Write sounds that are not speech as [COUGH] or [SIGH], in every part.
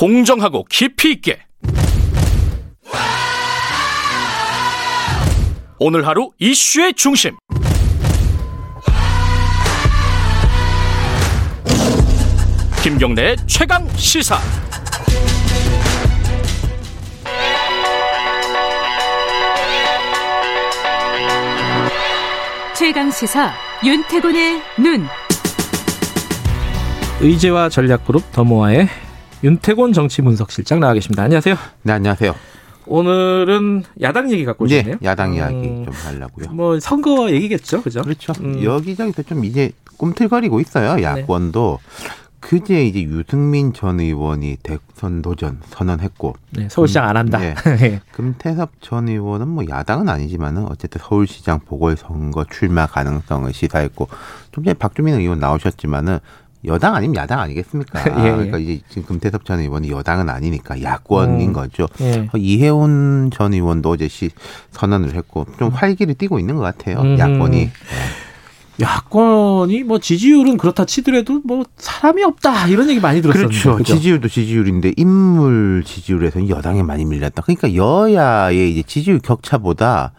공정하고 깊이 있게. 오늘 하루 이슈의 중심. 김경래의 최강 시사. 최강 시사 윤태곤의 눈. 의제와 전략그룹 더모아의 윤태곤 정치분석실장 나와 계십니다. 안녕하세요. 네, 안녕하세요. 오늘은 야당 얘기 갖고 네, 오셨네요. 야당 이야기 음, 좀 하려고요. 뭐 선거 얘기겠죠, 그죠? 그렇죠. 음. 여기저기서 좀 이제 꿈틀거리고 네. 있어요. 야권도. 그제 이제 유승민 전 의원이 대선 도전 선언했고 네, 서울시장 안 한다. [LAUGHS] 네. 예. 금태섭 전 의원은 뭐 야당은 아니지만은 어쨌든 서울시장 보궐선거 출마 가능성을 시사했고 좀 전에 박주민 의원 나오셨지만은 여당 아니면 야당 아니겠습니까? [LAUGHS] 예, 예. 그러니까 이제 지금 금태섭 전 의원이 여당은 아니니까 야권인 음. 거죠. 예. 이해운 전 의원도 어제 시 선언을 했고 좀 활기를 띠고 있는 것 같아요. 음. 야권이. 야권이 뭐 지지율은 그렇다 치더라도 뭐 사람이 없다 이런 얘기 많이 들었었는데. 그렇죠. 그죠? 지지율도 지지율인데 인물 지지율에서는 여당에 많이 밀렸다. 그러니까 여야의 이제 지지율 격차보다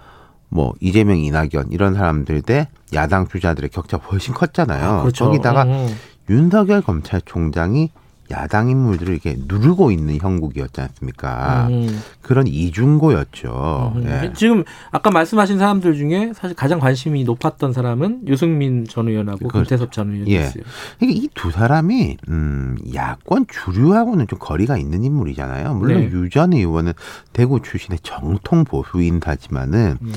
뭐 이재명, 이낙연 이런 사람들 대 야당 주자들의 격차가 훨씬 컸잖아요. 그렇죠. 거기다가 음, 음. 윤석열 검찰총장이 야당 인물들을 이렇게 누르고 있는 형국이었지 않습니까? 음. 그런 이중고였죠. 음. 예. 지금 아까 말씀하신 사람들 중에 사실 가장 관심이 높았던 사람은 유승민 전 의원하고 그렇죠. 금태섭 전 예. 의원이었어요. 그러니까 이 두 사람이 음 야권 주류하고는 좀 거리가 있는 인물이잖아요. 물론 네. 유전 의원은 대구 출신의 정통 보수인하지만은 음.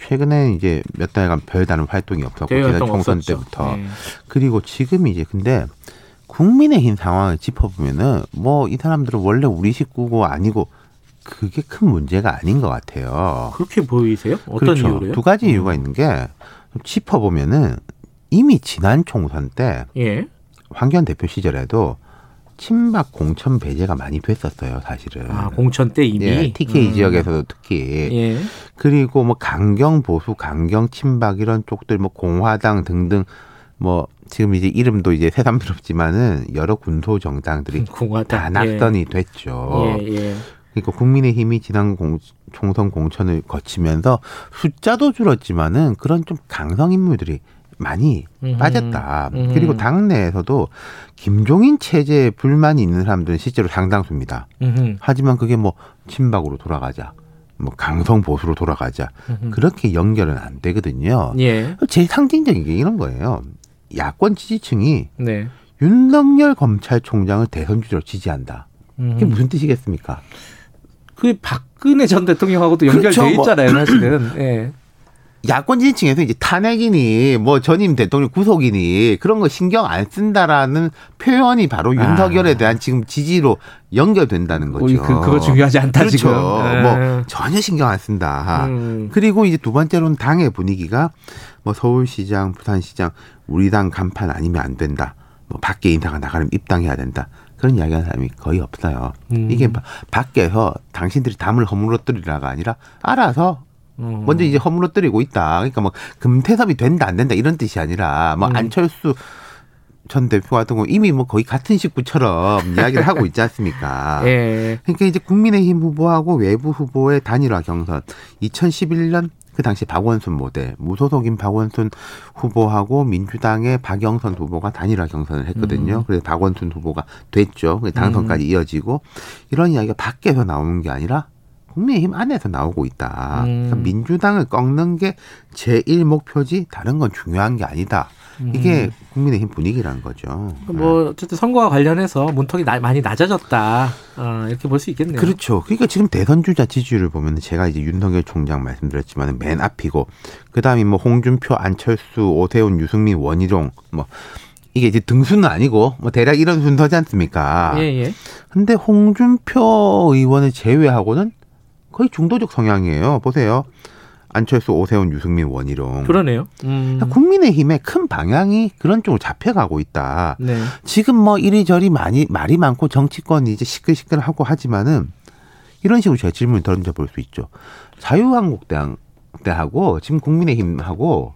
최근에 이제 몇 달간 별다른 활동이 없었고 지난 총선 없었죠. 때부터 네. 그리고 지금 이제 근데 국민의힘 상황을 짚어보면은 뭐 이 사람들은 원래 우리 식구고 아니고 그게 큰 문제가 아닌 것 같아요. 그렇게 보이세요? 어떤 그렇죠. 이유로요? 음. 두 가지 이유가 있는 게 짚어보면은 이미 지난 총선 때 예. 황교안 대표 시절에도 친박 공천 배제가 많이 됐었어요, 사실은. 아 공천 때 이미 예, TK 음. 지역에서도 특히 예. 그리고 뭐 강경 보수, 강경 친박 이런 쪽들 뭐 공화당 등등 뭐 지금 이제 이름도 이제 새삼스럽지만은 여러 군소 정당들이 [LAUGHS] 공화당 다 낙선이 됐죠. 예. 예. 그러니까 국민의힘이 지난 공, 총선 공천을 거치면서 숫자도 줄었지만은 그런 좀 강성 인물들이 많이 음흠. 빠졌다. 음흠. 그리고 당내에서도 김종인 체제에 불만이 있는 사람들은 실제로 상당수입니다. 음흠. 하지만 그게 뭐 친박으로 돌아가자, 뭐 강성 보수로 돌아가자. 그렇게 연결은 안 되거든요. 예. 제일 상징적인 게 이런 거예요. 야권 지지층이 네. 윤석열 검찰총장을 대선 주자로 지지한다. 음. 무슨 뜻이겠습니까? 그 박근혜 전 대통령하고도 연결돼 그렇죠. 뭐. 있잖아요, 사실은. 예. 야권 지지층에서 이제 탄핵이니 뭐 전임 대통령 구속이니 그런 거 신경 안 쓴다라는 표현이 바로 아. 윤석열에 대한 지금 지지로 연결된다는 거죠. 오, 그, 그거 중요하지 않다, 그렇죠. 지금. 뭐 전혀 신경 안 쓴다. 음. 그리고 이제 두 번째로는 당의 분위기가 뭐 서울시장, 부산시장 우리 당 간판 아니면 안 된다. 뭐 밖에 인사가 나가면 입당해야 된다. 그런 이야기하는 사람이 거의 없어요. 음. 이게 바- 밖에서 당신들이 담을 허물어뜨리라가 아니라 알아서 음. 먼저 이제 허물어뜨리고 있다. 그러니까 뭐 금태섭이 된다 안 된다 이런 뜻이 아니라 뭐 음. 안철수 전 대표 같은 거 이미 뭐 거의 같은 식구처럼 [LAUGHS] 이야기를 하고 있지 않습니까? 예. 그러니까 이제 국민의힘 후보하고 외부 후보의 단일화 경선 2011년 그 당시 박원순 모델 무소속인 박원순 후보하고 민주당의 박영선 후보가 단일화 경선을 했거든요. 음. 그래서 박원순 후보가 됐죠. 당선까지 이어지고 이런 이야기가 밖에서 나오는 게 아니라 국민의힘 안에서 나오고 있다. 음. 그러니까 민주당을 꺾는 게 제1 목표지 다른 건 중요한 게 아니다. 이게 국민의힘 분위기라는 거죠. 뭐 어쨌든 선거와 관련해서 문턱이 나- 많이 낮아졌다. 어, 이렇게 볼 수 있겠네요. 그렇죠. 그러니까 지금 대선 주자 지지율을 보면 제가 이제 윤석열 총장 말씀드렸지만 맨 앞이고 그 다음이 뭐 홍준표, 안철수, 오세훈, 유승민, 원희룡 뭐 이게 이제 등수는 아니고 뭐 대략 이런 순서지 않습니까? 예, 예. 근데 홍준표 의원을 제외하고는 거의 중도적 성향이에요. 보세요. 안철수, 오세훈, 유승민, 원희룡. 그러네요. 음. 그러니까 국민의힘의 큰 방향이 그런 쪽으로 잡혀가고 있다. 네. 지금 뭐 이리저리 많이 말이 많고 정치권이 이제 시끌시끌하고 하지만은 이런 식으로 제가 질문 을 던져볼 수 있죠. 자유한국당 때하고 지금 국민의힘하고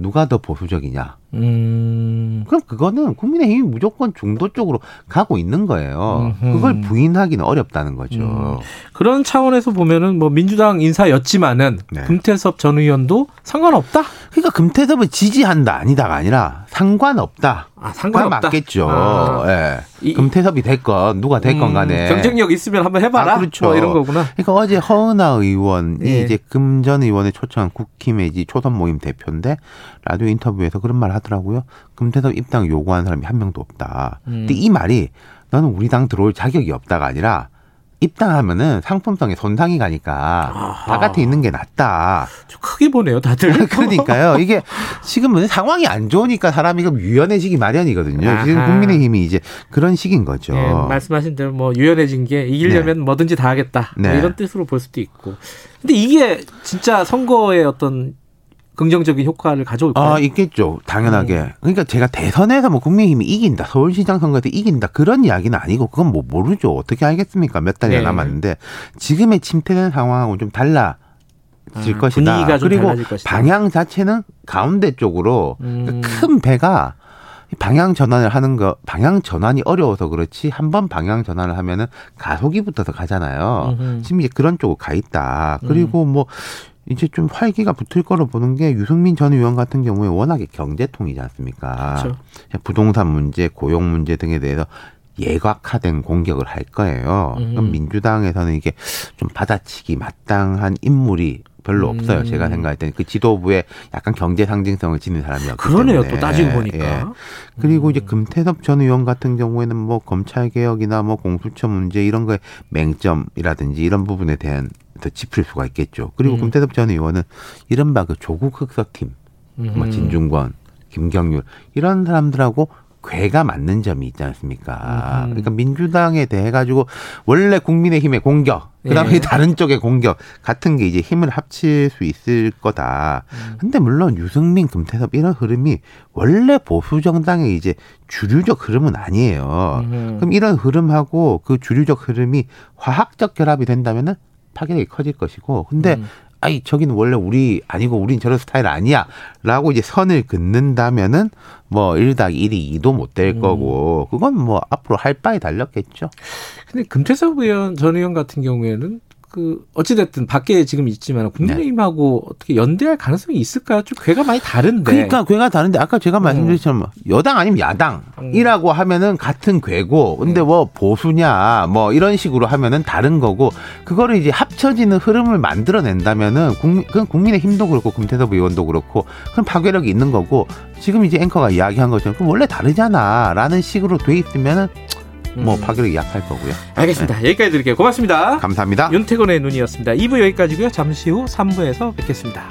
누가 더 보수적이냐? 음. 그럼 그거는 국민의힘이 무조건 중도 쪽으로 가고 있는 거예요. 음흠. 그걸 부인하기는 어렵다는 거죠. 음. 그런 차원에서 보면은 뭐 민주당 인사였지만은 네. 금태섭 전 의원도 상관없다. 그러니까 금태섭을 지지한다 아니다가 아니라 상관없다. 아 그게 맞겠죠. 아. 예. 이- 금태섭이 됐건 누가 됐건 음, 간에. 경쟁력 있으면 한번 해봐라. 아, 그렇죠. 뭐 이런 거구나. 그러니까 어제 허은하 의원이 예. 이제 금 전 의원의 초청한 국힘의 이제 초선 모임 대표인데 라디오 인터뷰에서 그런 말 하더라고요. 금태섭 입당 요구하는 사람이 한 명도 없다. 음. 근데 이 말이 너는 우리 당 들어올 자격이 없다가 아니라 입당하면은 상품성에 손상이 가니까 아하. 바깥에 있는 게 낫다. 좀 크게 보네요, 다들. [LAUGHS] 그러니까요. 이게 지금은 상황이 안 좋으니까 사람이 좀 유연해지기 마련이거든요. 지금 아하. 국민의힘이 이제 그런 식인 거죠. 예, 말씀하신 대로 뭐 유연해진 게 이기려면 뭐든지 다 하겠다. 뭐 네. 이런 뜻으로 볼 수도 있고. 근데 이게 진짜 선거에 어떤 긍정적인 효과를 가져올까요? 아, 있겠죠. 당연하게. 음. 그러니까 제가 대선에서 뭐 국민의힘이 이긴다, 서울시장 선거에서 이긴다, 그런 이야기는 아니고, 그건 뭐 모르죠. 어떻게 알겠습니까? 몇 달이 네. 남았는데, 지금의 침체된 상황하고 좀 달라 질 아, 것이다. 그리고 것이다. 방향 자체는 가운데 쪽으로, 음. 그큰 배가 방향 전환을 하는 거, 방향 전환이 어려워서 그렇지, 한 번 방향 전환을 하면은 가속이 붙어서 가잖아요. 음흠. 지금 이제 그런 쪽으로 가 있다. 그리고 뭐 이제 좀 활기가 붙을 거로 보는 게 유승민 전 의원 같은 경우에 워낙에 경제통이지 않습니까? 그렇죠. 부동산 문제, 고용 문제 등에 대해서 예각화된 공격을 할 거예요. 음. 그럼 민주당에서는 이게 좀 받아치기 마땅한 인물이 별로 음. 없어요. 제가 생각할 때는 그 지도부에 약간 경제 상징성을 지닌 사람이 없기 그러네요. 때문에. 또 따지고 보니까. 예. 그리고 음. 이제 금태섭 전 의원 같은 경우에는 뭐 검찰 개혁이나 뭐 공수처 문제 이런 거에 맹점이라든지 이런 부분에 대한 더 짚을 수가 있겠죠. 그리고 음. 금태섭 전 의원은 이른바 그 조국 흑서팀, 뭐 음. 진중권, 김경률 이런 사람들하고 괴가 맞는 점이 있지 않습니까? 음. 그러니까 민주당에 대해 가지고 원래 국민의힘의 공격, 그다음에 예. [LAUGHS] 다른 쪽의 공격 같은 게 이제 힘을 합칠 수 있을 거다. 음. 근데 물론 유승민, 금태섭 이런 흐름이 원래 보수 정당의 이제 주류적 흐름은 아니에요. 음. 그럼 이런 흐름하고 그 주류적 흐름이 화학적 결합이 된다면은 파괴력이 커질 것이고, 근데 음. 아이 저기는 원래 우리 아니고 우린 저런 스타일 아니야라고 이제 선을 긋는다면은 뭐 1닭 1이 2도 못될 음. 거고 그건 뭐 앞으로 할 바에 달렸겠죠. 근데 금태섭 의원 전 의원 같은 경우에는 그 어찌됐든 밖에 지금 있지만 국민의힘하고 어떻게 연대할 가능성이 있을까요? 좀 괴가 많이 다른데. 그러니까 괴가 다른데 아까 제가 말씀드렸지만 여당 아니면 야당이라고 하면은 같은 괴고 근데 뭐 보수냐 뭐 이런 식으로 하면은 다른 거고 그거를 이제 합쳐지는 흐름을 만들어낸다면은 국민 그건 국민의 힘도 그렇고 금태섭 의원도 그렇고 그럼 파괴력이 있는 거고 지금 이제 앵커가 이야기한 것처럼 그럼 원래 다르잖아라는 식으로 돼 있으면은 뭐 음. 파괴력이 약할 거고요. 알겠습니다. 여기까지 드릴게요. 고맙습니다. 감사합니다. 윤태곤의 눈이었습니다. 2부 여기까지고요. 잠시 후 3부에서 뵙겠습니다.